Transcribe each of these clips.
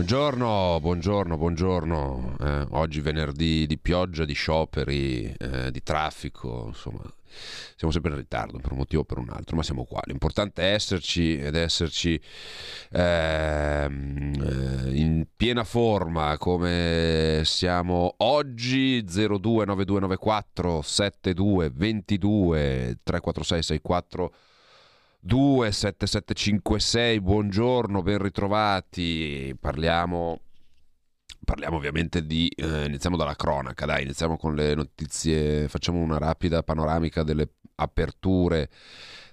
Buongiorno, buongiorno, buongiorno. Eh, oggi venerdì di pioggia, di scioperi, eh, di traffico, insomma, siamo sempre in ritardo per un motivo o per un altro, ma siamo qua. L'importante è esserci ed esserci ehm, eh, in piena forma come siamo oggi 029294 7222 346 64 27756, buongiorno, ben ritrovati. Parliamo, parliamo ovviamente di... Eh, iniziamo dalla cronaca, dai, iniziamo con le notizie, facciamo una rapida panoramica delle aperture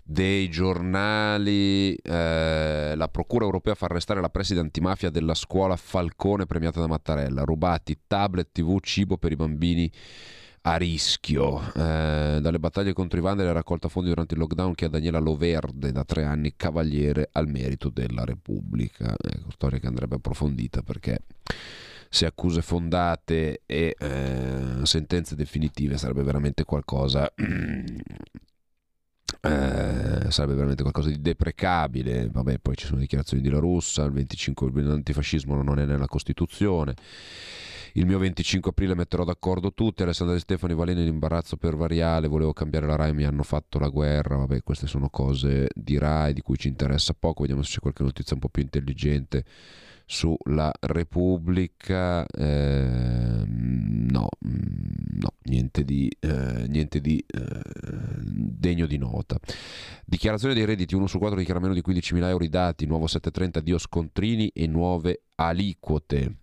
dei giornali. Eh, la Procura europea fa arrestare la preside antimafia della scuola Falcone premiata da Mattarella. Rubati tablet, tv, cibo per i bambini a rischio. Eh, dalle battaglie contro i vandali, la raccolta fondi durante il lockdown che ha Daniela Loverde, da tre anni cavaliere al merito della Repubblica. Ecco, storia che andrebbe approfondita perché se accuse fondate e eh, sentenze definitive sarebbe veramente qualcosa Eh, sarebbe veramente qualcosa di deprecabile. Vabbè, poi ci sono dichiarazioni di La Russa, il 25 l'antifascismo non è nella Costituzione. Il mio 25 aprile metterò d'accordo tutti. Alessandra Di Stefani, Valene in imbarazzo per variale. Volevo cambiare la RAI, mi hanno fatto la guerra. Vabbè, queste sono cose di RAI di cui ci interessa poco. Vediamo se c'è qualche notizia un po' più intelligente sulla Repubblica. Eh, no, mm, no, niente di, eh, niente di eh, degno di nota. Dichiarazione dei redditi: 1 su 4 dichiara meno di 15.000 euro i dati. Nuovo 730 dio scontrini e nuove aliquote.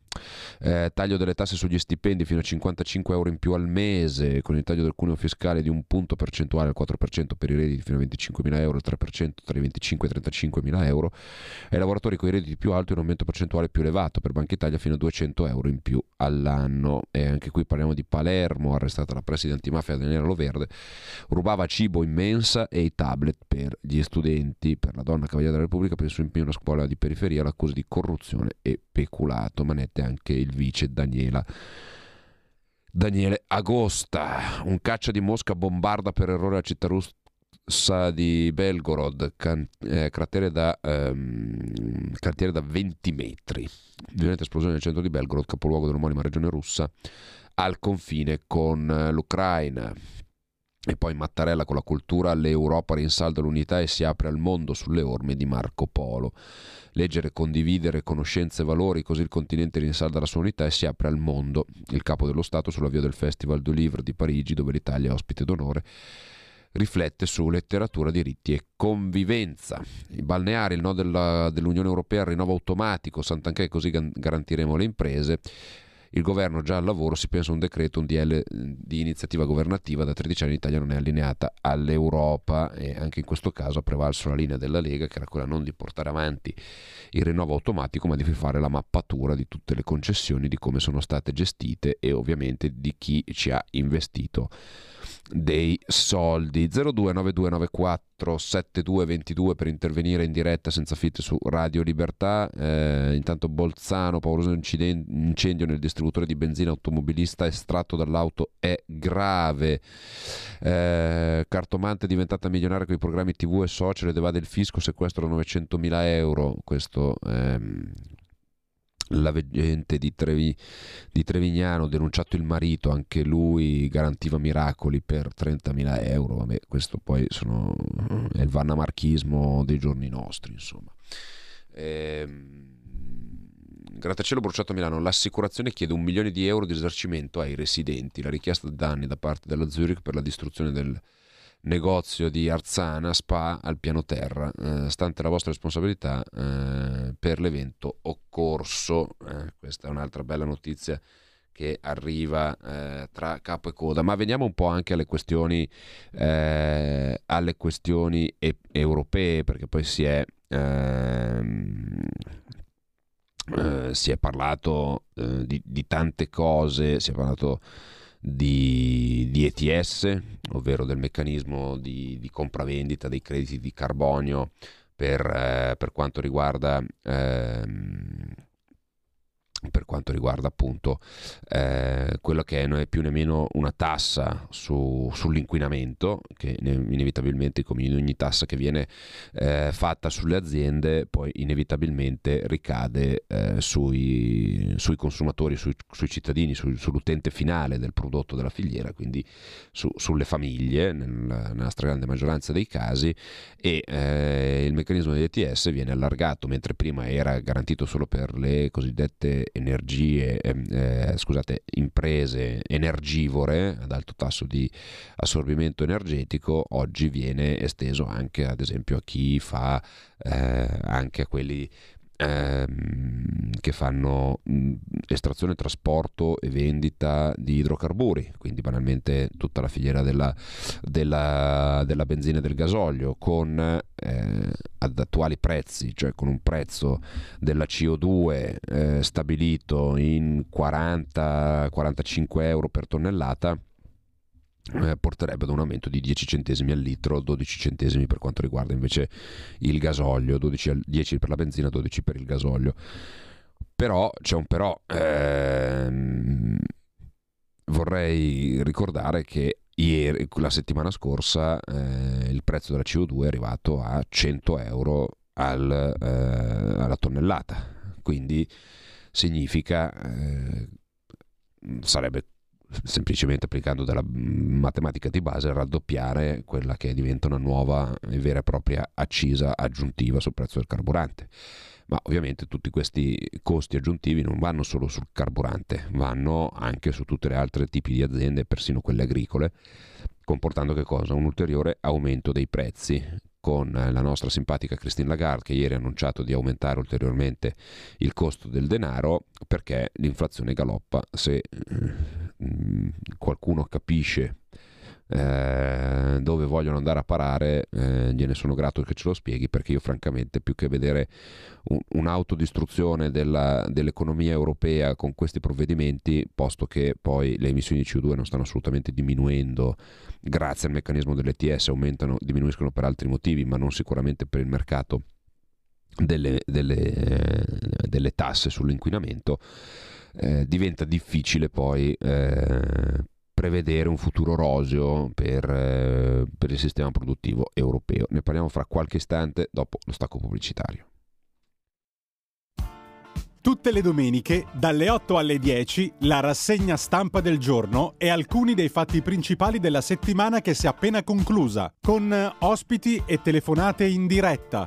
Eh, taglio delle tasse sugli stipendi fino a 55 euro in più al mese, con il taglio del cuneo fiscale di un punto percentuale al 4% per i redditi fino a 25.000 euro, il 3% tra i 25 e i 35.000 euro, ai lavoratori con i redditi più alti un aumento percentuale più elevato, per Banca Italia fino a 200 euro in più all'anno. E anche qui parliamo di Palermo, arrestata la preside antimafia Daniela Loverde, rubava cibo in mensa e i tablet per gli studenti. Per la donna Cavaliere della Repubblica, per il suo impegno una scuola di periferia, l'accusa di corruzione e peculato. Manette anche il vice Daniela. Daniele Agosta, un caccia di Mosca bombarda per errore la città russa di Belgorod, can- eh, cratere, da, ehm, cantiere da 20 metri. Violenta esplosione nel centro di Belgorod, capoluogo dell'omonima regione russa, al confine con l'Ucraina. E poi Mattarella con la cultura, l'Europa rinsalda l'unità e si apre al mondo sulle orme di Marco Polo. Leggere, condividere conoscenze e valori, così il continente rinsalda la sua unità e si apre al mondo. Il capo dello Stato sull'avvio del Festival du Livre di Parigi, dove l'Italia è ospite d'onore, riflette su letteratura, diritti e convivenza. I balneari, il no della, dell'Unione Europea, il rinnovo automatico, Sant'Anché, così garantiremo le imprese il governo già al lavoro si pensa a un decreto, un DL di iniziativa governativa, da 13 anni l'Italia non è allineata all'Europa e anche in questo caso ha prevalso la linea della Lega che era quella non di portare avanti il rinnovo automatico ma di fare la mappatura di tutte le concessioni, di come sono state gestite e ovviamente di chi ci ha investito dei soldi. 029294 7222 per intervenire in diretta senza filtri su Radio Libertà. Eh, intanto Bolzano, pauroso incendio nel distributore di benzina automobilista estratto dall'auto è grave. Eh, cartomante diventata milionaria con i programmi TV e social ed evade il fisco, sequestro 900.000 euro. Questo ehm, la veggente di, Trevi, di Trevignano, denunciato il marito, anche lui garantiva miracoli per 30.000 euro. Vabbè, questo poi sono, è il vannamarchismo dei giorni nostri, insomma. Ehm, grattacielo bruciato a Milano, l'assicurazione chiede un milione di euro di risarcimento ai residenti. La richiesta danni da parte della Zurich per la distruzione del negozio di Arzana Spa al piano terra, eh, stante la vostra responsabilità eh, per l'evento occorso. Eh, questa è un'altra bella notizia che arriva eh, tra capo e coda. Ma veniamo un po' anche alle questioni, eh, alle questioni e- europee, perché poi si è, ehm, eh, si è parlato di, di, tante cose, si è parlato di, di ETS, ovvero del meccanismo di, di compravendita dei crediti di carbonio per, eh, per quanto riguarda ehm, per quanto riguarda appunto eh, quello che non è più nemmeno una tassa su, sull'inquinamento, che inevitabilmente come in ogni tassa che viene eh, fatta sulle aziende poi inevitabilmente ricade eh, sui, sui, consumatori, sui, sui cittadini, su, sull'utente finale del prodotto della filiera, quindi su, sulle famiglie nella, nella stragrande maggioranza dei casi e eh, il meccanismo di ETS viene allargato mentre prima era garantito solo per le cosiddette energie, ehm, eh, scusate, imprese energivore ad alto tasso di assorbimento energetico, oggi viene esteso anche ad esempio a chi fa eh, anche a quelli ehm, che fanno mh, estrazione, trasporto e vendita di idrocarburi, quindi banalmente tutta la filiera della, della, della benzina e del gasolio, con eh, ad attuali prezzi, cioè con un prezzo della CO2 eh, stabilito in 40-45 euro per tonnellata eh, porterebbe ad un aumento di 10 centesimi al litro, 12 centesimi per quanto riguarda invece il gasolio, 12, 10 per la benzina, 12 per il gasolio. Però c'è un però. Ehm, vorrei ricordare che ieri, la settimana scorsa, eh, il prezzo della CO2 è arrivato a 100 euro al, eh, alla tonnellata. Quindi significa eh, sarebbe semplicemente applicando della matematica di base raddoppiare quella che diventa una nuova e vera e propria accisa aggiuntiva sul prezzo del carburante. Ma ovviamente tutti questi costi aggiuntivi non vanno solo sul carburante, vanno anche su tutte le altre tipi di aziende, persino quelle agricole, comportando che cosa? Un ulteriore aumento dei prezzi con la nostra simpatica Christine Lagarde che ieri ha annunciato di aumentare ulteriormente il costo del denaro perché l'inflazione galoppa. Se eh, qualcuno capisce eh, dove vogliono andare a parare, eh, gliene sono grato che ce lo spieghi perché io francamente più che vedere un, un'autodistruzione della, dell'economia europea con questi provvedimenti, posto che poi le emissioni di CO2 non stanno assolutamente diminuendo grazie al meccanismo dell'ETS, aumentano, diminuiscono per altri motivi, ma non sicuramente per il mercato delle, delle, delle tasse sull'inquinamento. Eh, diventa difficile poi eh, prevedere un futuro roseo per, eh, per il sistema produttivo europeo. Ne parliamo fra qualche istante dopo lo stacco pubblicitario. Tutte le domeniche, dalle 8 alle 10, la rassegna stampa del giorno e alcuni dei fatti principali della settimana che si è appena conclusa, con ospiti e telefonate in diretta.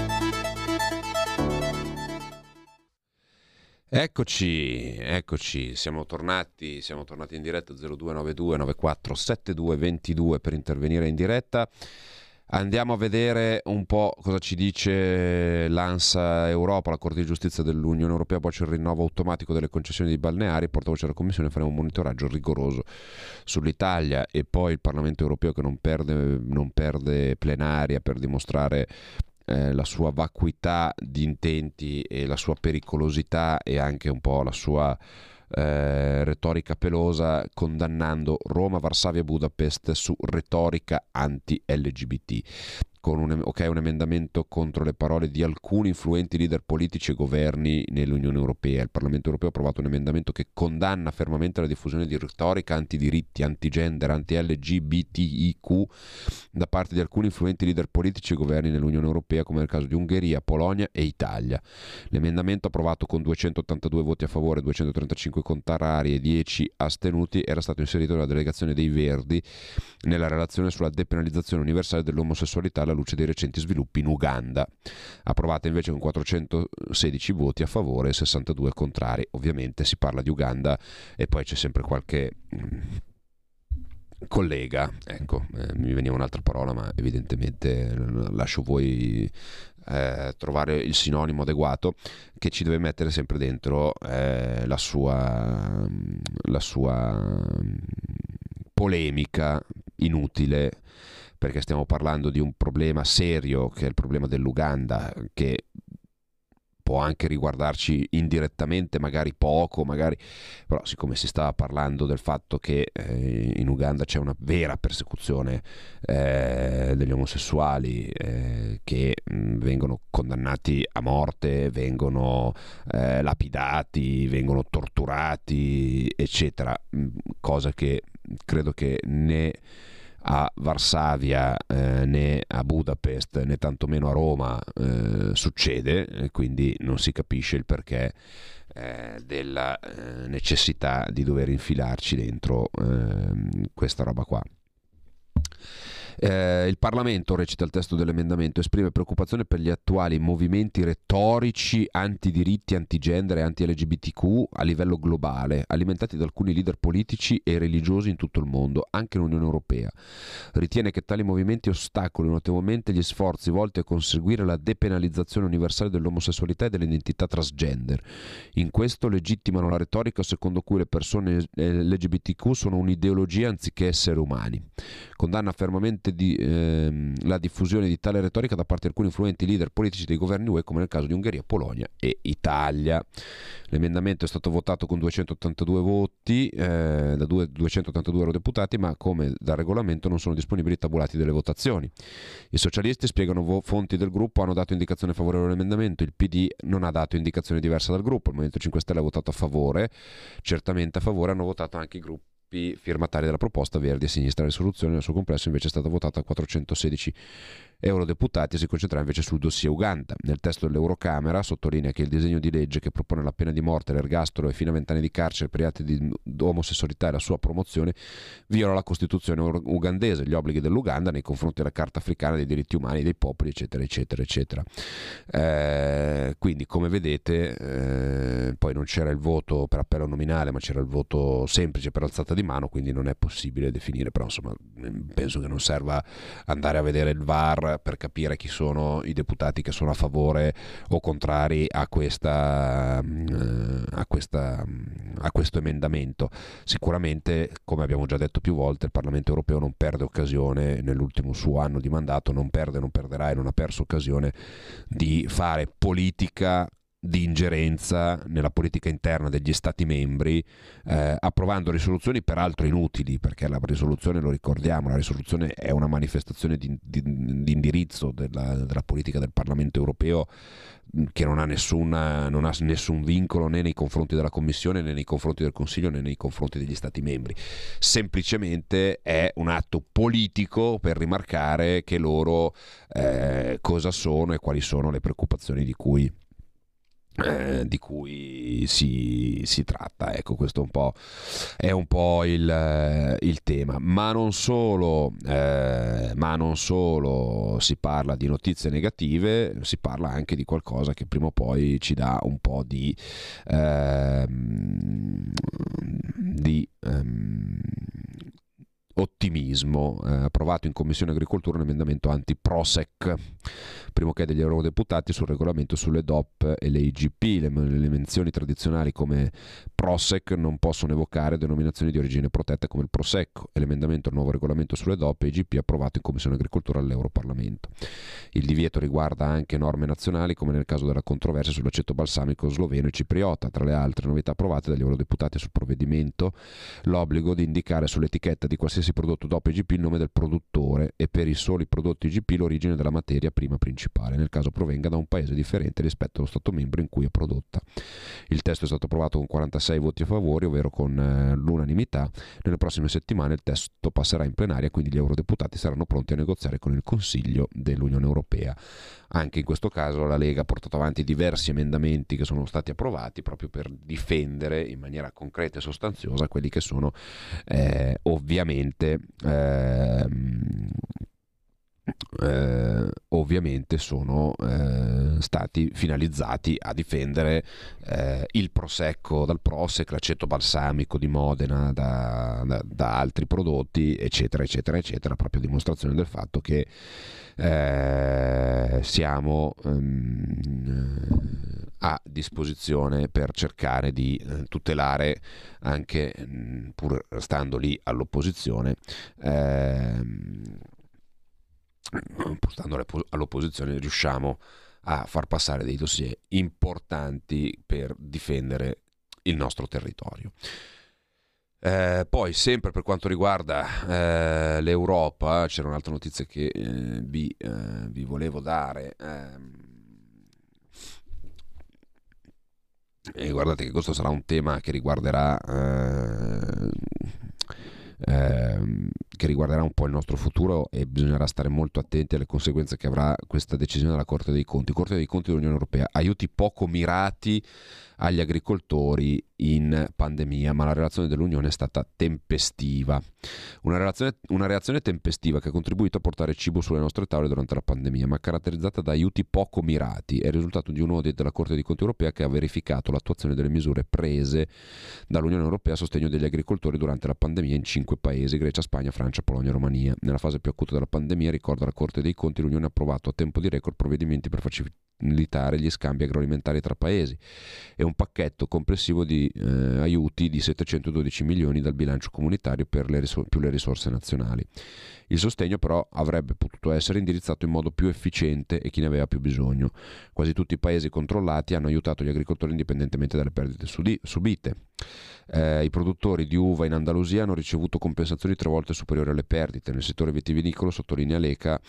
Eccoci, eccoci, siamo tornati, siamo tornati in diretta 0292 94 7222 per intervenire in diretta. Andiamo a vedere un po' cosa ci dice l'ANSA Europa, la Corte di Giustizia dell'Unione Europea, poi c'è il rinnovo automatico delle concessioni di balneari, portavoce della Commissione, faremo un monitoraggio rigoroso sull'Italia. E poi il Parlamento Europeo che non perde, non perde plenaria per dimostrare eh, la sua vacuità di intenti e la sua pericolosità e anche un po' la sua eh, retorica pelosa condannando Roma, Varsavia Budapest su retorica anti-LGBT con un, okay, un, emendamento contro le parole di alcuni influenti leader politici e governi nell'Unione Europea. Il Parlamento Europeo ha approvato un emendamento che condanna fermamente la diffusione di retorica antidiritti, antigender, anti-LGBTIQ da parte di alcuni influenti leader politici e governi nell'Unione Europea, come nel caso di Ungheria, Polonia e Italia. L'emendamento approvato con 282 voti a favore, 235 contrari e 10 astenuti era stato inserito nella delegazione dei Verdi nella relazione sulla depenalizzazione universale dell'omosessualità alla luce dei recenti sviluppi in Uganda. Approvata invece con 416 voti a favore e 62 contrari. Ovviamente si parla di Uganda e poi c'è sempre qualche mm, collega, ecco, eh, mi veniva un'altra parola, ma evidentemente lascio voi eh, trovare il sinonimo adeguato che ci deve mettere sempre dentro eh, la sua, la sua polemica inutile perché stiamo parlando di un problema serio che è il problema dell'Uganda che può anche riguardarci indirettamente, magari poco, magari... però siccome si stava parlando del fatto che eh, in Uganda c'è una vera persecuzione eh, degli omosessuali eh, che mh, vengono condannati a morte, vengono eh, lapidati, vengono torturati, eccetera, mm, cosa che credo che ne a Varsavia eh, né a Budapest né tantomeno a Roma eh, succede, quindi non si capisce il perché eh, della eh, necessità di dover infilarci dentro ehm, questa roba qua. Eh, il Parlamento, recita il testo dell'emendamento, esprime preoccupazione per gli attuali movimenti retorici antidiritti, antigender e anti-LGBTQ a livello globale, alimentati da alcuni leader politici e religiosi in tutto il mondo, anche nell'Unione Europea. Ritiene che tali movimenti ostacolino notevolmente gli sforzi volti a conseguire la depenalizzazione universale dell'omosessualità e dell'identità transgender. In questo legittimano la retorica secondo cui le persone LGBTQ sono un'ideologia anziché esseri umani. Condanna fermamente di, ehm, la diffusione di tale retorica da parte di alcuni influenti leader politici dei governi UE come nel caso di Ungheria, Polonia e Italia. L'emendamento è stato votato con 282 voti eh, da 282 eurodeputati, ma come dal regolamento non sono disponibili i tabulati delle votazioni. I socialisti spiegano vo- fonti del gruppo hanno dato indicazione favorevole all'emendamento, il PD non ha dato indicazione diversa dal gruppo, il Movimento 5 Stelle ha votato a favore, certamente a favore hanno votato anche i gruppi firmatari della proposta Verdi e Sinistra. La risoluzione nel suo complesso invece è stata votata a 416 eurodeputati si concentrerà invece sul dossier Uganda. Nel testo dell'Eurocamera sottolinea che il disegno di legge che propone la pena di morte, l'ergastolo e fino a vent'anni di carcere per i atti di omosessualità e la sua promozione viola la Costituzione ugandese, gli obblighi dell'Uganda nei confronti della Carta africana dei diritti umani dei popoli, eccetera, eccetera, eccetera. Eh, quindi, come vedete, eh, poi non c'era il voto per appello nominale, ma c'era il voto semplice per alzata di mano, quindi non è possibile definire, però insomma penso che non serva andare a vedere il VAR per, capire chi sono i deputati che sono a favore o contrari a, questa, eh, a, questa, a questo emendamento. Sicuramente, come abbiamo già detto più volte, il Parlamento europeo non perde occasione nell'ultimo suo anno di mandato, non perde, non perderà e non ha perso occasione di fare politica di ingerenza nella politica interna degli Stati membri, eh, approvando risoluzioni peraltro inutili, perché la risoluzione, lo ricordiamo, la risoluzione è una manifestazione di, di, di indirizzo della, della, politica del Parlamento europeo che non ha, nessuna, non ha nessun vincolo né nei confronti della Commissione né nei confronti del Consiglio né nei confronti degli Stati membri. Semplicemente è un atto politico per rimarcare che loro eh, cosa sono e quali sono le preoccupazioni di cui eh, di cui si, si, tratta. Ecco, questo un è un po' il, eh, il tema. Ma non, solo, eh, ma non solo si parla di notizie negative, si parla anche di qualcosa che prima o poi ci dà un po' di, ehm, di ehm, ottimismo. Eh, approvato in Commissione Agricoltura un emendamento anti-Prosec, primo che degli eurodeputati sul regolamento sulle DOP e le IGP. Le, le menzioni tradizionali come Prosec non possono evocare denominazioni di origine protetta come il Prosecco e l'emendamento al nuovo regolamento sulle DOP e IGP approvato in Commissione Agricoltura all'Europarlamento. Il divieto riguarda anche norme nazionali come nel caso della controversia sull'aceto balsamico sloveno e cipriota. Tra le altre novità approvate dagli eurodeputati sul provvedimento, l'obbligo di indicare sull'etichetta di qualsiasi qualsiasi prodotto DOP IGP il nome del produttore e per i soli prodotti IGP l'origine della materia prima principale, nel caso provenga da un paese differente rispetto allo Stato membro in cui è prodotta. Il testo è stato approvato con 46 voti a favore, ovvero con eh, l'unanimità. Nelle prossime settimane il testo passerà in plenaria, quindi gli eurodeputati saranno pronti a negoziare con il Consiglio dell'Unione Europea. Anche in questo caso la Lega ha portato avanti diversi emendamenti che sono stati approvati proprio per difendere in maniera concreta e sostanziosa quelli che sono eh, ovviamente eh, eh, ovviamente sono eh, stati finalizzati a difendere eh, il prosecco dal Prosec, l'aceto balsamico di Modena da, da, da, altri prodotti, eccetera, eccetera, eccetera, proprio dimostrazione del fatto che eh, siamo um, a disposizione per cercare di eh, tutelare anche, mh, pur stando lì all'opposizione, ehm, stando all'opposizione riusciamo a far passare dei dossier importanti per difendere il nostro territorio. Eh, poi, sempre per quanto riguarda eh, l'Europa, c'era un'altra notizia che eh, vi, eh, vi, volevo dare. Ehm, e guardate che questo sarà un tema che riguarderà eh, ehm, che riguarderà un po' il nostro futuro e bisognerà stare molto attenti alle conseguenze che avrà questa decisione della Corte dei Conti. Corte dei Conti dell'Unione Europea, aiuti poco mirati agli agricoltori in pandemia, ma la relazione dell'Unione è stata tempestiva. Una, relazione, una reazione tempestiva che ha contribuito a portare cibo sulle nostre tavole durante la pandemia, ma caratterizzata da aiuti poco mirati. È il risultato di un audit della Corte dei Conti europea che ha verificato l'attuazione delle misure prese dall'Unione Europea a sostegno degli agricoltori durante la pandemia in cinque paesi, Grecia, Spagna, Francia, Polonia e Romania. Nella fase più acuta della pandemia, ricorda la Corte dei Conti, l'Unione ha approvato a tempo di record provvedimenti per facilitare gli scambi agroalimentari tra paesi e un pacchetto complessivo di eh, aiuti di 712 milioni dal bilancio comunitario le risor- più le risorse nazionali. Il sostegno però avrebbe potuto essere indirizzato in modo più efficiente e chi ne aveva più bisogno. Quasi tutti i paesi controllati hanno aiutato gli agricoltori indipendentemente dalle perdite subite. Eh, I produttori di uva in Andalusia hanno ricevuto compensazioni tre volte superiori alle perdite. Nel settore vitivinicolo, sottolinea l'ECA,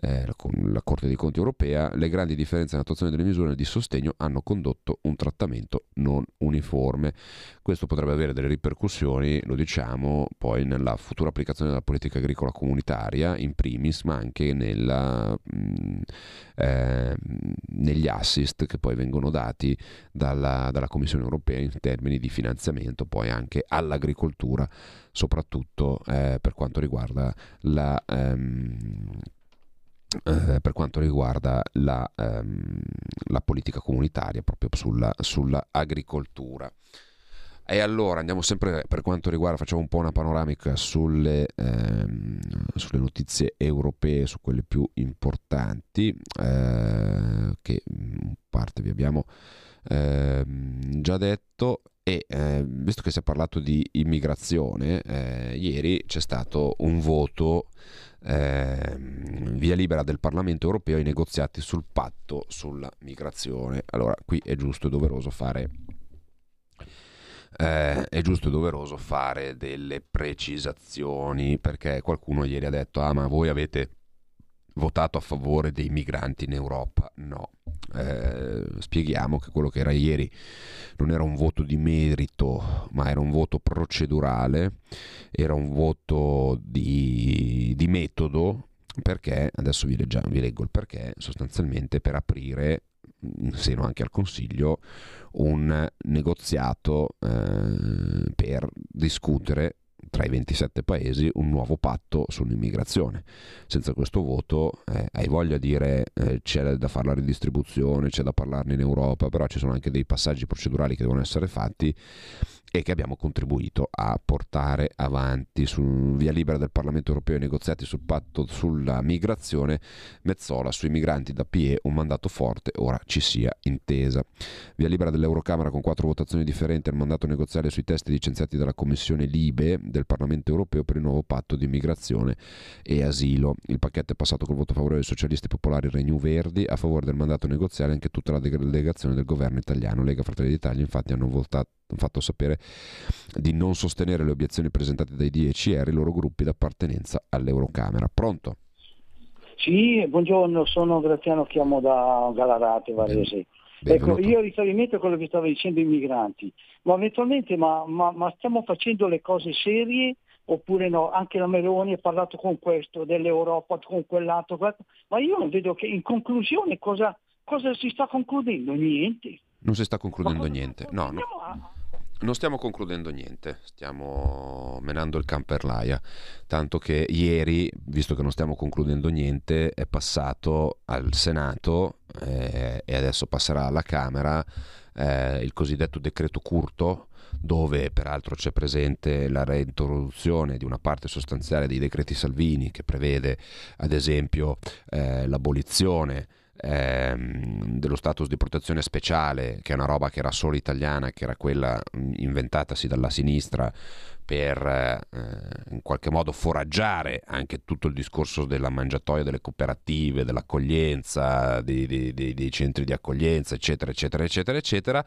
eh, la Corte dei Conti europea, le grandi differenze nell'attuazione delle misure di sostegno hanno condotto un trattamento non uniforme. Questo potrebbe avere delle ripercussioni, lo diciamo, poi nella futura applicazione della politica agricola comunitaria, in primis, ma anche nella, mh, mm, eh, negli assist che poi vengono dati dalla, dalla Commissione europea in termini di finanziamento poi anche all'agricoltura, soprattutto eh, per quanto riguarda la... Ehm, eh, per quanto riguarda la, ehm, la, politica comunitaria proprio sulla, sulla agricoltura. E allora andiamo sempre per quanto riguarda, facciamo un po' una panoramica sulle, ehm, sulle notizie europee, su quelle più importanti, eh, che in parte vi abbiamo ehm, già detto. E eh, visto che si è parlato di immigrazione, eh, ieri c'è stato un voto eh, via libera del Parlamento europeo ai negoziati sul patto sulla migrazione. Allora, qui è giusto e doveroso fare eh, è giusto e doveroso fare delle precisazioni perché qualcuno ieri ha detto ah ma voi avete votato a favore dei migranti in Europa? No. Eh, spieghiamo che quello che era ieri non era un voto di merito ma era un voto procedurale era un voto di, di metodo perché adesso vi, leggiamo, vi leggo il perché sostanzialmente per aprire in seno anche al Consiglio un negoziato eh, per discutere tra i 27 paesi un nuovo patto sull'immigrazione. Senza questo voto eh, hai voglia di dire eh, c'è da fare la ridistribuzione, c'è da parlarne in Europa, però ci sono anche dei passaggi procedurali che devono essere fatti e che abbiamo contribuito a portare avanti su via libera del Parlamento europeo i negoziati sul patto sulla migrazione, Mezzola sui migranti da PE, un mandato forte, ora ci sia intesa. Via libera dell'Eurocamera con quattro votazioni differenti al mandato negoziale sui testi licenziati dalla Commissione Libe del Parlamento europeo per il nuovo patto di immigrazione e asilo. Il pacchetto è passato col voto favorevole dei socialisti popolari Regno Verdi, a favore del mandato negoziale anche tutta la delegazione del governo italiano. Lega Fratelli d'Italia infatti hanno votato fatto sapere di non sostenere le obiezioni presentate dai DCR, i loro gruppi d'appartenenza all'Eurocamera. Pronto? Sì, buongiorno, sono Graziano, chiamo da Galarate, Varese. Ecco, io riferimento a quello che stava dicendo i migranti, ma eventualmente ma, ma, ma, stiamo facendo le cose serie oppure no? Anche la Meloni ha parlato con questo, dell'Europa, con quell'altro, ma io non vedo che in conclusione cosa, cosa si sta concludendo? Niente. Non si sta concludendo niente. No, no. Non stiamo concludendo niente, stiamo menando il camperlaia, tanto che ieri, visto che non stiamo concludendo niente, è passato al Senato eh, e adesso passerà alla Camera eh, il cosiddetto decreto curto, dove peraltro c'è presente la reintroduzione di una parte sostanziale dei decreti Salvini che prevede ad esempio eh, l'abolizione ehm, dello status di protezione speciale, che è una roba che era solo italiana, che era quella inventatasi dalla sinistra per eh, in qualche modo foraggiare anche tutto il discorso della mangiatoia delle cooperative, dell'accoglienza, dei, dei, dei, dei centri di accoglienza, eccetera, eccetera, eccetera, eccetera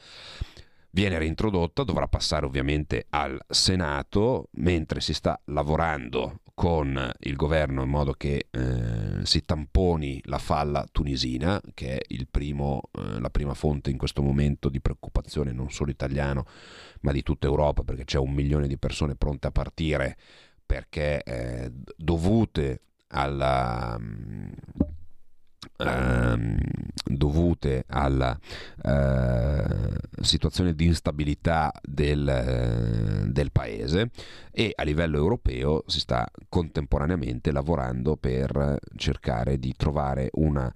viene reintrodotta, dovrà passare ovviamente al Senato, mentre si sta lavorando con il governo in modo che eh, si tamponi la falla tunisina, che è primo, eh, la prima fonte in questo momento di preoccupazione non solo italiano, ma di tutta Europa, perché c'è un milione di persone pronte a partire perché eh, dovute alla... Ehm, dovute alla eh, situazione di instabilità del, eh, del, paese e a livello europeo si sta contemporaneamente lavorando per cercare di trovare una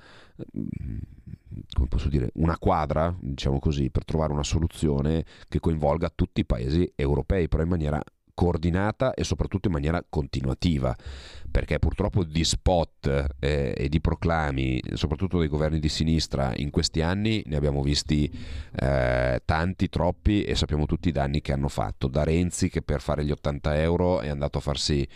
posso dire, una quadra, diciamo così, per trovare una soluzione che coinvolga tutti i paesi europei, però in maniera coordinata e soprattutto in maniera continuativa perché purtroppo di spot eh, e di proclami, soprattutto dei governi di sinistra, in questi anni ne abbiamo visti eh, tanti, troppi e sappiamo tutti i danni che hanno fatto. Da Renzi che per fare gli 80 euro è andato a farsi,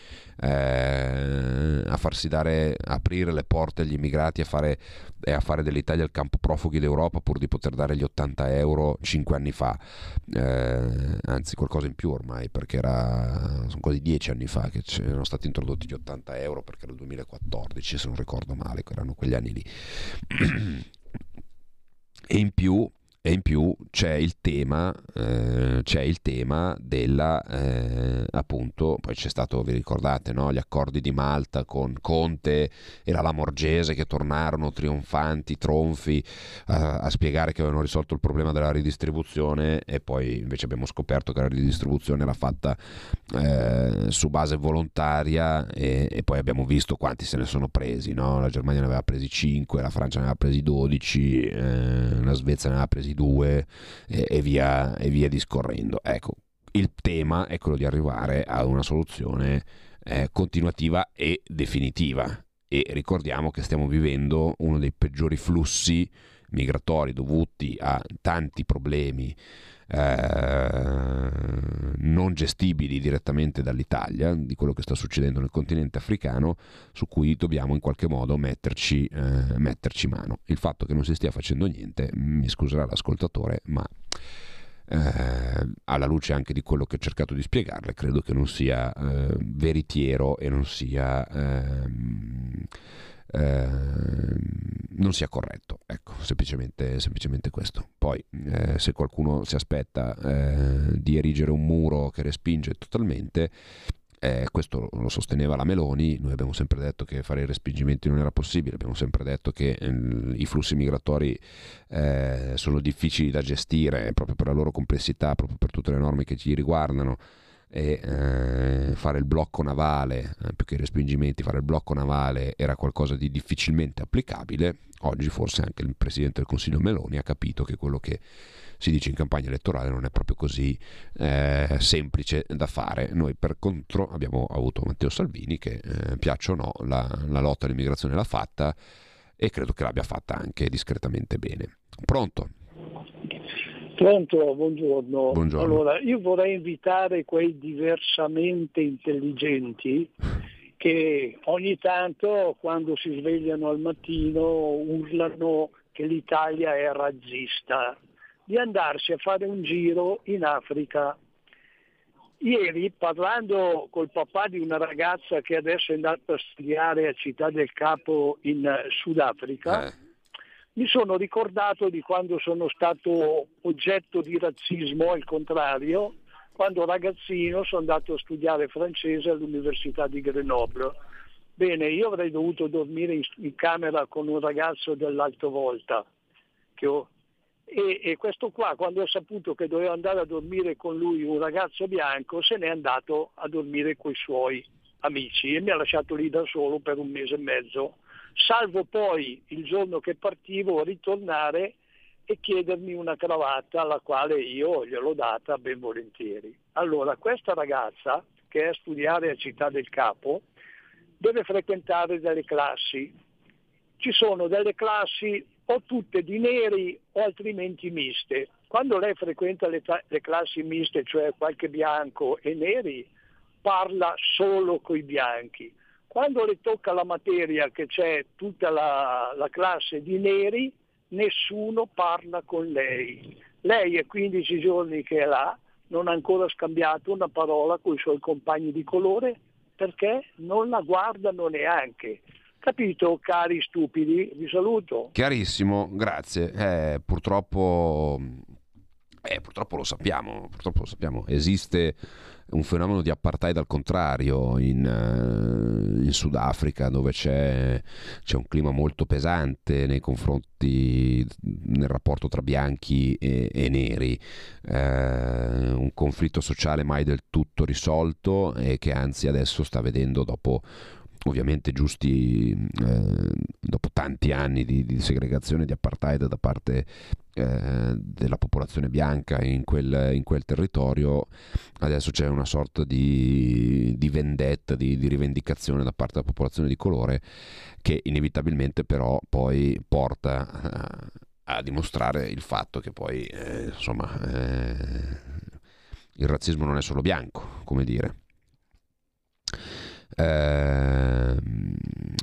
eh, a farsi dare, aprire le porte agli immigrati e a fare, a fare dell'Italia il campo profughi d'Europa pur di poter dare gli 80 euro 5 anni fa, eh, anzi qualcosa in più ormai perché era, sono quasi 10 anni fa che erano stati introdotti gli 80 80 euro perché era il 2014 se non ricordo male, erano quegli anni lì. e in più e in più c'è il tema, eh, c'è il tema della, eh, appunto, poi c'è stato, vi ricordate, no? gli accordi di Malta con Conte e la Lamorgese che tornarono trionfanti, tronfi, eh, a spiegare che avevano risolto il problema della ridistribuzione e poi invece abbiamo scoperto che la ridistribuzione era fatta eh, su base volontaria e, e, poi abbiamo visto quanti se ne sono presi, no? la Germania ne aveva presi 5, la Francia ne aveva presi 12, eh, la Svezia ne aveva presi due e, e, via, e via discorrendo. Ecco, il tema è quello di arrivare a una soluzione eh, continuativa e definitiva. E ricordiamo che stiamo vivendo uno dei peggiori flussi migratori dovuti a tanti problemi eh, non gestibili direttamente dall'Italia, di quello che sta succedendo nel continente africano, su cui dobbiamo in qualche modo metterci, eh, metterci mano. Il fatto che non si stia facendo niente, mi scuserà l'ascoltatore, ma eh, alla luce anche di quello che ho cercato di spiegarle, credo che non sia eh, veritiero e non sia ehm, Ehm, non sia corretto. Ecco, semplicemente, semplicemente questo. Poi, eh, se qualcuno si aspetta eh, di erigere un muro che respinge totalmente, eh, questo lo sosteneva la Meloni, noi abbiamo sempre detto che fare i respingimenti non era possibile, abbiamo sempre detto che eh, i flussi migratori eh, sono difficili da gestire proprio per la loro complessità, proprio per tutte le norme che ci riguardano e eh, fare il blocco navale, eh, più che i respingimenti, fare il blocco navale era qualcosa di difficilmente applicabile, oggi forse anche il Presidente del Consiglio Meloni ha capito che quello che si dice in campagna elettorale non è proprio così eh, semplice da fare. Noi per contro abbiamo avuto Matteo Salvini che eh, piaccia o no la, la lotta all'immigrazione l'ha fatta e credo che l'abbia fatta anche discretamente bene. Pronto? Pronto, buongiorno. buongiorno. Allora, io vorrei invitare quei diversamente intelligenti che ogni tanto quando si svegliano al mattino urlano che l'Italia è razzista, di andarsi a fare un giro in Africa. Ieri parlando col papà di una ragazza che adesso è andata a studiare a Città del Capo in Sudafrica, eh mi sono ricordato di quando sono stato oggetto di razzismo, al contrario, quando ragazzino sono andato a studiare francese all'Università di Grenoble. Bene, io avrei dovuto dormire in, in camera con un ragazzo dell'alto volta ho, e, e, questo qua quando ha saputo che doveva andare a dormire con lui un ragazzo bianco se n'è andato a dormire con i suoi amici e mi ha lasciato lì da solo per un mese e mezzo, salvo poi il giorno che partivo ritornare e chiedermi una cravatta alla quale io gliel'ho data ben volentieri. Allora questa ragazza che è a studiare a Città del Capo deve frequentare delle classi. Ci sono delle classi o tutte di neri o altrimenti miste. Quando lei frequenta le, le classi miste, cioè qualche bianco e neri, parla solo coi bianchi. Quando le tocca la materia che c'è tutta la, la classe di neri, nessuno parla con lei. Lei è 15 giorni che è là, non ha ancora scambiato una parola con i suoi compagni di colore perché non la guardano neanche. Capito, cari stupidi? Vi saluto. Chiarissimo, grazie. Eh, purtroppo, eh, purtroppo lo sappiamo, purtroppo lo sappiamo. Esiste un fenomeno di apartheid al contrario in, uh, in Sudafrica dove c'è, c'è, un clima molto pesante nei confronti nel rapporto tra bianchi e, e neri. Uh, un conflitto sociale mai del tutto risolto e che anzi adesso sta vedendo dopo ovviamente giusti eh, dopo tanti anni di, di, segregazione, di apartheid da parte eh, della popolazione bianca in quel, in quel, territorio, adesso c'è una sorta di, di vendetta, di, di, rivendicazione da parte della popolazione di colore che inevitabilmente però poi porta a, eh, a dimostrare il fatto che poi eh, insomma eh, il razzismo non è solo bianco, come dire. Eh,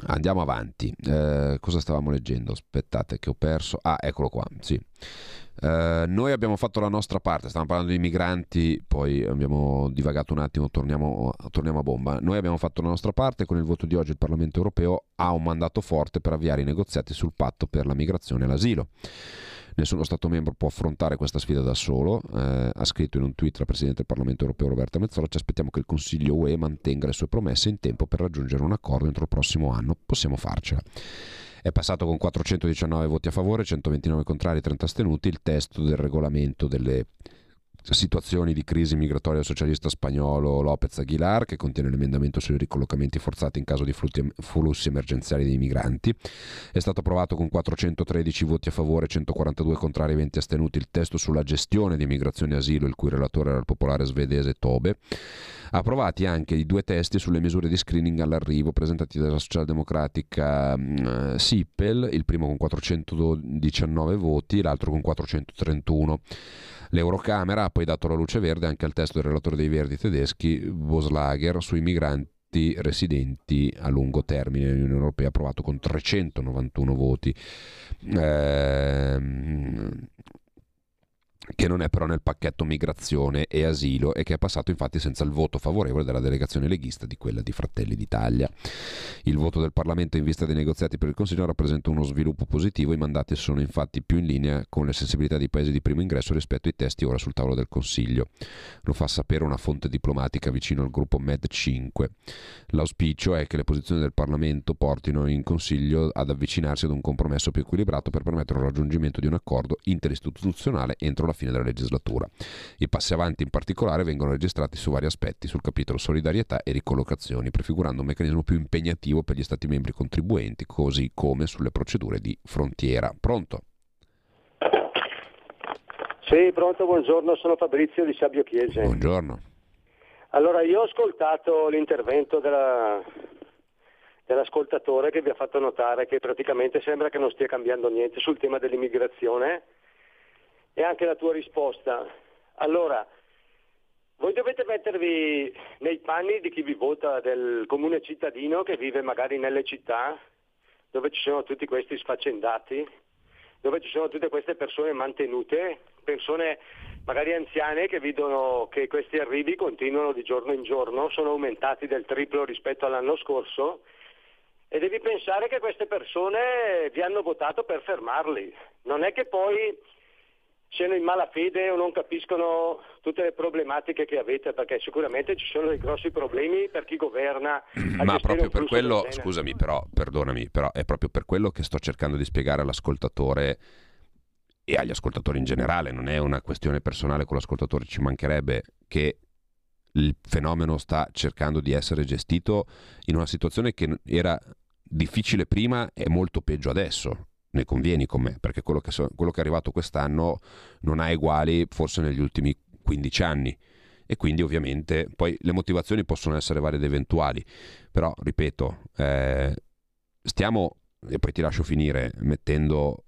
andiamo avanti. Eh, cosa stavamo leggendo? Aspettate che ho perso. Ah, eccolo qua. Sì. Eh, noi abbiamo fatto la nostra parte, stavamo parlando di migranti, poi abbiamo divagato un attimo, torniamo, torniamo, a bomba. Noi abbiamo fatto la nostra parte, con il voto di oggi il Parlamento europeo ha un mandato forte per avviare i negoziati sul patto per la migrazione e l'asilo. Nessuno Stato membro può affrontare questa sfida da solo, eh, ha scritto in un tweet la Presidente del Parlamento europeo Roberta Mezzola, ci aspettiamo che il Consiglio UE mantenga le sue promesse in tempo per raggiungere un accordo entro il prossimo anno, possiamo farcela. È passato con 419 voti a favore, 129 contrari e 30 astenuti il testo del regolamento delle situazioni di crisi migratoria socialista spagnolo Lopez Aguilar, che contiene l'emendamento sui ricollocamenti forzati in caso di flussi emergenziali dei migranti. È stato approvato con 413 voti a favore, 142 contrari e 20 astenuti il testo sulla gestione di migrazione e asilo, il cui relatore era il popolare svedese Tobe. Approvati anche i due testi sulle misure di screening all'arrivo presentati dalla socialdemocratica uh, Sippel, il primo con 419 voti, l'altro con 431. L'Eurocamera ha poi dato la luce verde anche al testo del relatore dei Verdi tedeschi Boslager sui migranti residenti a lungo termine nell'Unione Europea approvato con 391 voti. Eh, che non è però nel pacchetto migrazione e asilo e che è passato infatti senza il voto favorevole della delegazione leghista di quella di Fratelli d'Italia. Il voto del Parlamento in vista dei negoziati per il Consiglio rappresenta uno sviluppo positivo, i mandati sono infatti più in linea con le sensibilità dei paesi di primo ingresso rispetto ai testi ora sul tavolo del Consiglio. Lo fa sapere una fonte diplomatica vicino al gruppo Med 5. L'auspicio è che le posizioni del Parlamento portino in Consiglio ad avvicinarsi ad un compromesso più equilibrato per permettere il raggiungimento di un accordo interistituzionale entro la fine della legislatura. I passi avanti in particolare vengono registrati su vari aspetti sul capitolo solidarietà e ricollocazioni, prefigurando un meccanismo più impegnativo per gli Stati membri contribuenti, così come sulle procedure di frontiera. Pronto? Sì, pronto, buongiorno, sono Fabrizio di Sabio Chiese. Buongiorno. Allora, io ho ascoltato l'intervento della, dell'ascoltatore che vi ha fatto notare che praticamente sembra che non stia cambiando niente sul tema dell'immigrazione e anche la tua risposta. Allora, voi dovete mettervi nei panni di chi vi vota del comune cittadino che vive magari nelle città dove ci sono tutti questi sfaccendati, dove ci sono tutte queste persone mantenute, persone magari anziane che vedono che questi arrivi continuano di giorno in giorno, sono aumentati del triplo rispetto all'anno scorso e devi pensare che queste persone vi hanno votato per fermarli. Non è che poi siano in malafede o non capiscono tutte le problematiche che avete, perché sicuramente ci sono dei grossi problemi per chi governa. Ma proprio per quello, scusami, però, perdonami, però è proprio per quello che sto cercando di spiegare all'ascoltatore e agli ascoltatori in generale, non è una questione personale con l'ascoltatore, ci mancherebbe che il fenomeno sta cercando di essere gestito in una situazione che era difficile prima e molto peggio adesso. Ne convieni con me, perché quello che, so, quello che è arrivato quest'anno non ha uguali forse negli ultimi 15 anni. E quindi ovviamente poi le motivazioni possono essere varie ed eventuali, però ripeto, eh, stiamo, e poi ti lascio finire, mettendo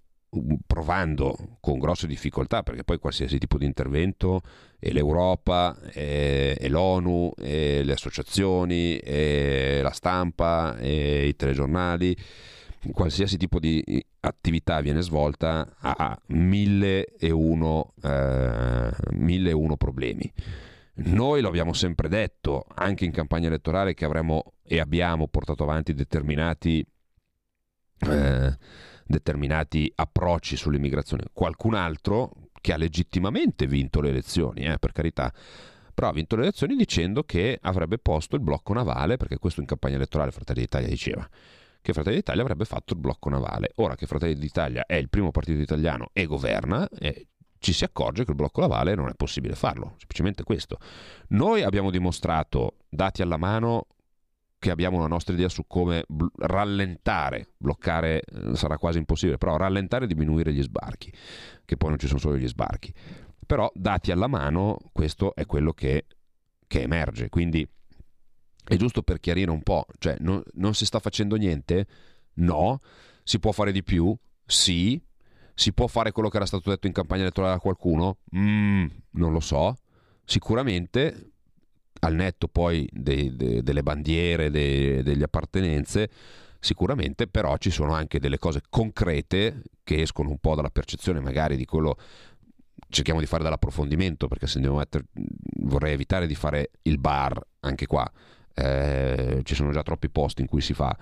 provando con grosse difficoltà perché poi qualsiasi tipo di intervento e l'Europa e, e l'ONU e le associazioni e la stampa e i telegiornali qualsiasi tipo di attività viene svolta ha mille e uno, eh, mille e uno problemi noi lo abbiamo sempre detto anche in campagna elettorale che avremmo e abbiamo portato avanti determinati eh, determinati approcci sull'immigrazione. Qualcun altro che ha legittimamente vinto le elezioni, eh, per carità, però ha vinto le elezioni dicendo che avrebbe posto il blocco navale, perché questo in campagna elettorale Fratelli d'Italia diceva che Fratelli d'Italia avrebbe fatto il blocco navale. Ora che Fratelli d'Italia è il primo partito italiano e governa, eh, ci si accorge che il blocco navale non è possibile farlo, semplicemente questo. Noi abbiamo dimostrato, dati alla mano, che abbiamo una nostra idea su come bl- rallentare, bloccare eh, sarà quasi impossibile, però rallentare e diminuire gli sbarchi, che poi non ci sono solo gli sbarchi. Però dati alla mano, questo è quello che, che emerge. Quindi è giusto per chiarire un po', cioè non, non si sta facendo niente? No. Si può fare di più? Sì. Si può fare quello che era stato detto in campagna elettorale da qualcuno? Mm, non lo so. Sicuramente al netto poi de, de, delle bandiere, de, delle appartenenze, sicuramente però ci sono anche delle cose concrete che escono un po' dalla percezione magari di quello cerchiamo di fare dall'approfondimento perché se andiamo a mettere vorrei evitare di fare il bar anche qua eh, ci sono già troppi posti in cui si fa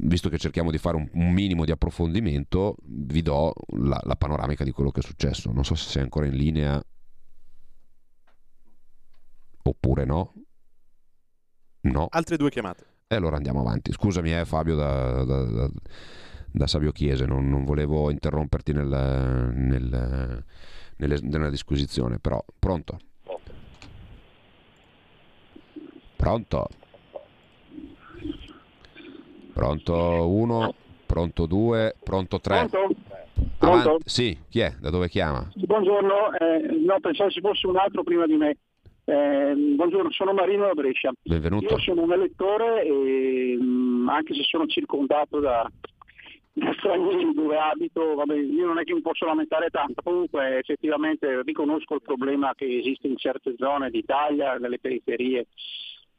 visto che cerchiamo di fare un, un minimo di approfondimento vi do la, la panoramica di quello che è successo non so se sei ancora in linea oppure no? No. Altre due chiamate. E allora andiamo avanti. Scusami eh, Fabio da, da, da, da Savio Chiese, non, non volevo interromperti nel, nel, nelle, nella disquisizione, però pronto? Pronto? Pronto 1, pronto 2, pronto 3. Pronto? Pronto? Sì, chi è? Da dove chiama? Buongiorno, eh, no, pensavo ci fosse un altro prima di me. Eh, buongiorno, sono Marino da Brescia. Benvenuto. Io sono un elettore e mh, mm, anche se sono circondato da, da stranieri dove abito, vabbè, io non è che mi posso lamentare tanto, comunque effettivamente riconosco il problema che esiste in certe zone d'Italia, nelle periferie.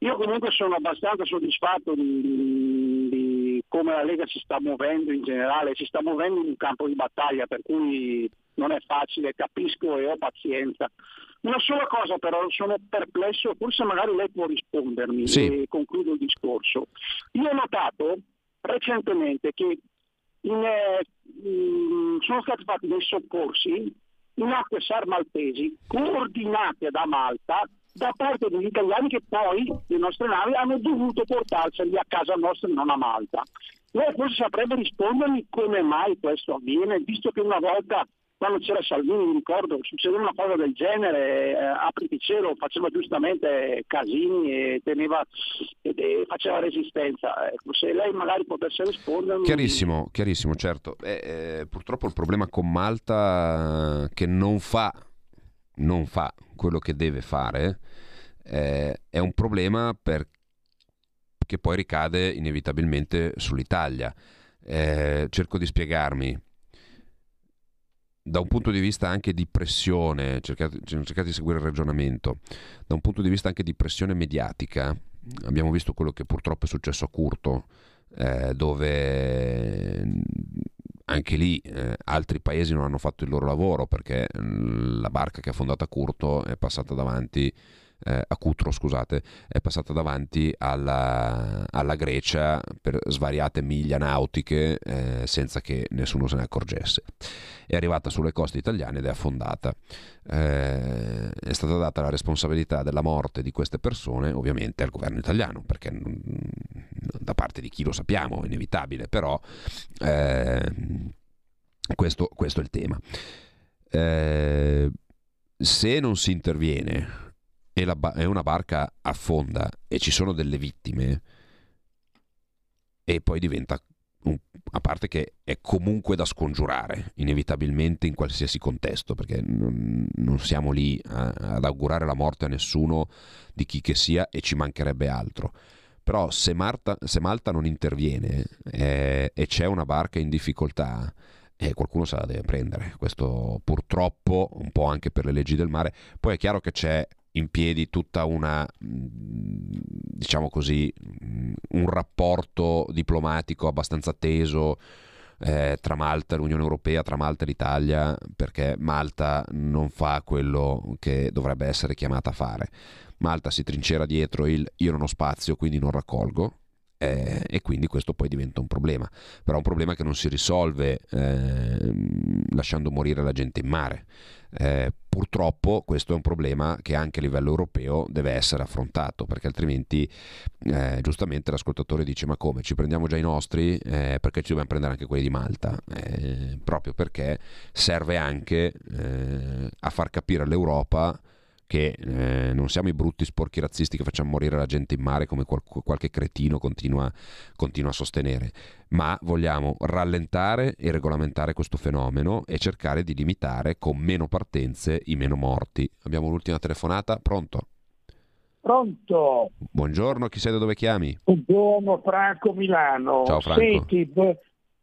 Io comunque sono abbastanza soddisfatto di, di come la Lega si sta muovendo in generale, si sta muovendo in un campo di battaglia per cui non è facile, capisco e ho pazienza. Una sola cosa però, sono perplesso, forse magari lei può rispondermi sì. e concludo il discorso. Io ho notato recentemente che in, eh, mh, sono stati fatti dei soccorsi in acque sarmaltesi coordinate da Malta da parte degli italiani che poi le nostre navi hanno dovuto portarseli a casa nostra e non a Malta. Lei forse saprebbe rispondermi come mai questo avviene, visto che una volta quando c'era Salvini, mi ricordo, succedeva una cosa del genere, eh, Apriti cielo faceva giustamente casini e, teneva, e, e faceva resistenza. Ecco, se lei magari potesse rispondermi... Chiarissimo, chiarissimo, certo. Eh, eh, purtroppo il problema con Malta che non fa, non fa quello che deve fare eh, è un problema che poi ricade inevitabilmente sull'Italia. Eh, cerco di spiegarmi da un punto di vista anche di pressione, cercate, cercate, di seguire il ragionamento, da un punto di vista anche di pressione mediatica, abbiamo visto quello che purtroppo è successo a Curto, eh, dove anche lì eh, altri paesi non hanno fatto il loro lavoro perché mm, la barca che ha fondato a Curto è passata davanti eh, a Cutro, scusate, è passata davanti alla, alla Grecia per svariate miglia nautiche eh, senza che nessuno se ne accorgesse. È arrivata sulle coste italiane ed è affondata. Eh, è stata data la responsabilità della morte di queste persone ovviamente al governo italiano, perché da parte di chi lo sappiamo, è inevitabile, però eh, questo, questo è il tema. eh, se non si interviene e, la, e una barca affonda e ci sono delle vittime, e poi diventa un, a parte che è comunque da scongiurare, inevitabilmente in qualsiasi contesto, perché non, non siamo lì a, ad augurare la morte a nessuno di chi che sia e ci mancherebbe altro. Però se, Marta, se Malta non interviene eh, e c'è una barca in difficoltà, eh, qualcuno se la deve prendere. Questo purtroppo, un po' anche per le leggi del mare. Poi è chiaro che c'è in piedi tutta una, mm, diciamo così, mm, un rapporto diplomatico abbastanza teso eh, tra Malta e l'Unione Europea, tra Malta e l'Italia, perché Malta non fa quello che dovrebbe essere chiamata a fare. Malta si trincera dietro il io non ho spazio, quindi non raccolgo, eh, e quindi questo poi diventa un problema, però un problema che non si risolve eh, lasciando morire la gente in mare. Eh, purtroppo questo è un problema che anche a livello europeo deve essere affrontato perché altrimenti eh, giustamente l'ascoltatore dice ma come? Ci prendiamo già i nostri? Eh, perché ci dobbiamo prendere anche quelli di Malta? Eh, proprio perché serve anche eh, a far capire all'Europa che eh, non siamo i brutti sporchi razzisti che facciamo morire la gente in mare come qual- qualche cretino continua, continua, a sostenere, ma vogliamo rallentare e regolamentare questo fenomeno e cercare di limitare con meno partenze i meno morti. Abbiamo l'ultima telefonata, pronto? Pronto. Buongiorno, chi sei da dove chiami? Buongiorno Franco Milano. Ciao Franco. Senti,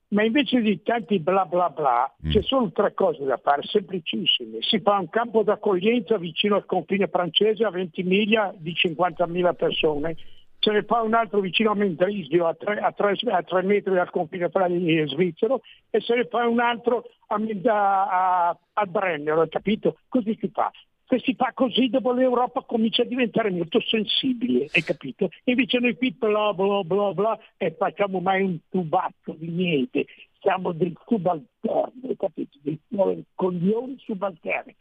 ma invece di tanti bla bla bla mm. c'è solo tre cose da fare, semplicissime. Si fa un campo d'accoglienza vicino al confine francese a 20 miglia di 50.000 persone, se ne fa un altro vicino a Mendrisio a 3, a 3, a 3 metri dal confine svizzero e se ne fa un altro a, a, a Brennero, capito? Così si fa se si fa così dopo l'Europa comincia a diventare molto sensibile, hai capito? Invece noi qui bla bla bla bla e facciamo mai un tubacco di niente, siamo dei subalterni, hai capito? Dei coglioni subalterni.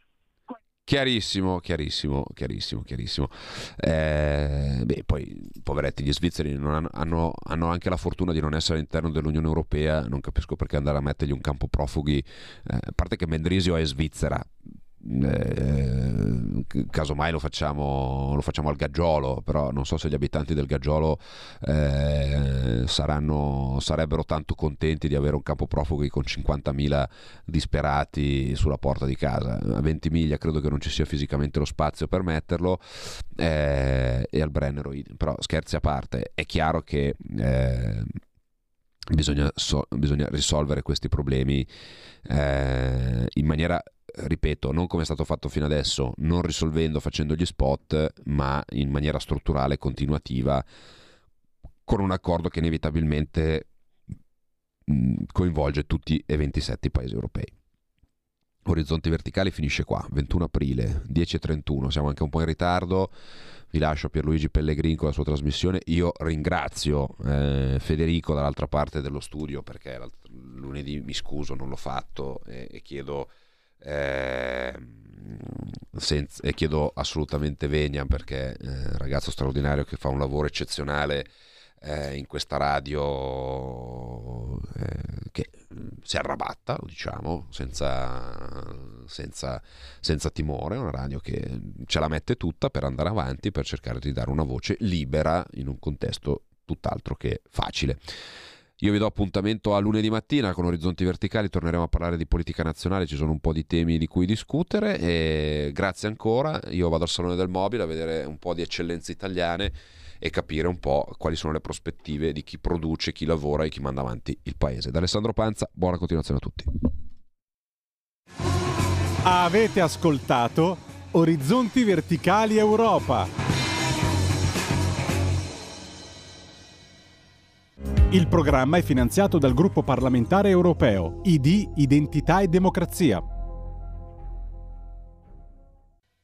Chiarissimo, chiarissimo, chiarissimo, chiarissimo. Eh, beh, poi, poveretti, gli svizzeri hanno, hanno, hanno, anche la fortuna di non essere all'interno dell'Unione Europea, non capisco perché andare a mettergli un campo profughi, eh, a parte che Mendrisio è Svizzera, eh, casomai lo facciamo, lo facciamo, al Gaggiolo, però non so se gli abitanti del Gaggiolo eh, saranno, sarebbero tanto contenti di avere un campo profughi con 50.000 disperati sulla porta di casa. A 20 miglia credo che non ci sia fisicamente lo spazio per metterlo eh, e al Brennero, però scherzi a parte, è chiaro che eh, bisogna, so, bisogna risolvere questi problemi eh, in maniera ripeto, non come è stato fatto fino adesso, non risolvendo facendo gli spot, ma in maniera strutturale continuativa, con un accordo che inevitabilmente mh, coinvolge tutti e 27 paesi europei. Orizzonti Verticali finisce qua, 21 aprile, 10.31, siamo anche un po' in ritardo, vi lascio Pierluigi Pellegrin con la sua trasmissione, io ringrazio eh, Federico dall'altra parte dello studio perché lunedì mi scuso, non l'ho fatto e, e chiedo eh, senza, e chiedo assolutamente venia perché è eh, ragazzo straordinario che fa un lavoro eccezionale eh, in questa radio eh, che si arrabatta, lo diciamo, senza, senza, senza timore, una radio che ce la mette tutta per andare avanti, per cercare di dare una voce libera in un contesto tutt'altro che facile. Io vi do appuntamento a lunedì mattina con Orizzonti Verticali, torneremo a parlare di politica nazionale, ci sono un po' di temi di cui discutere e grazie ancora, io vado al Salone del Mobile a vedere un po' di eccellenze italiane e capire un po' quali sono le prospettive di chi produce, chi lavora e chi manda avanti il paese. Da Alessandro Panza, buona continuazione a tutti. Avete ascoltato Orizzonti Verticali Europa. Il programma è finanziato dal gruppo parlamentare europeo ID Identità e Democrazia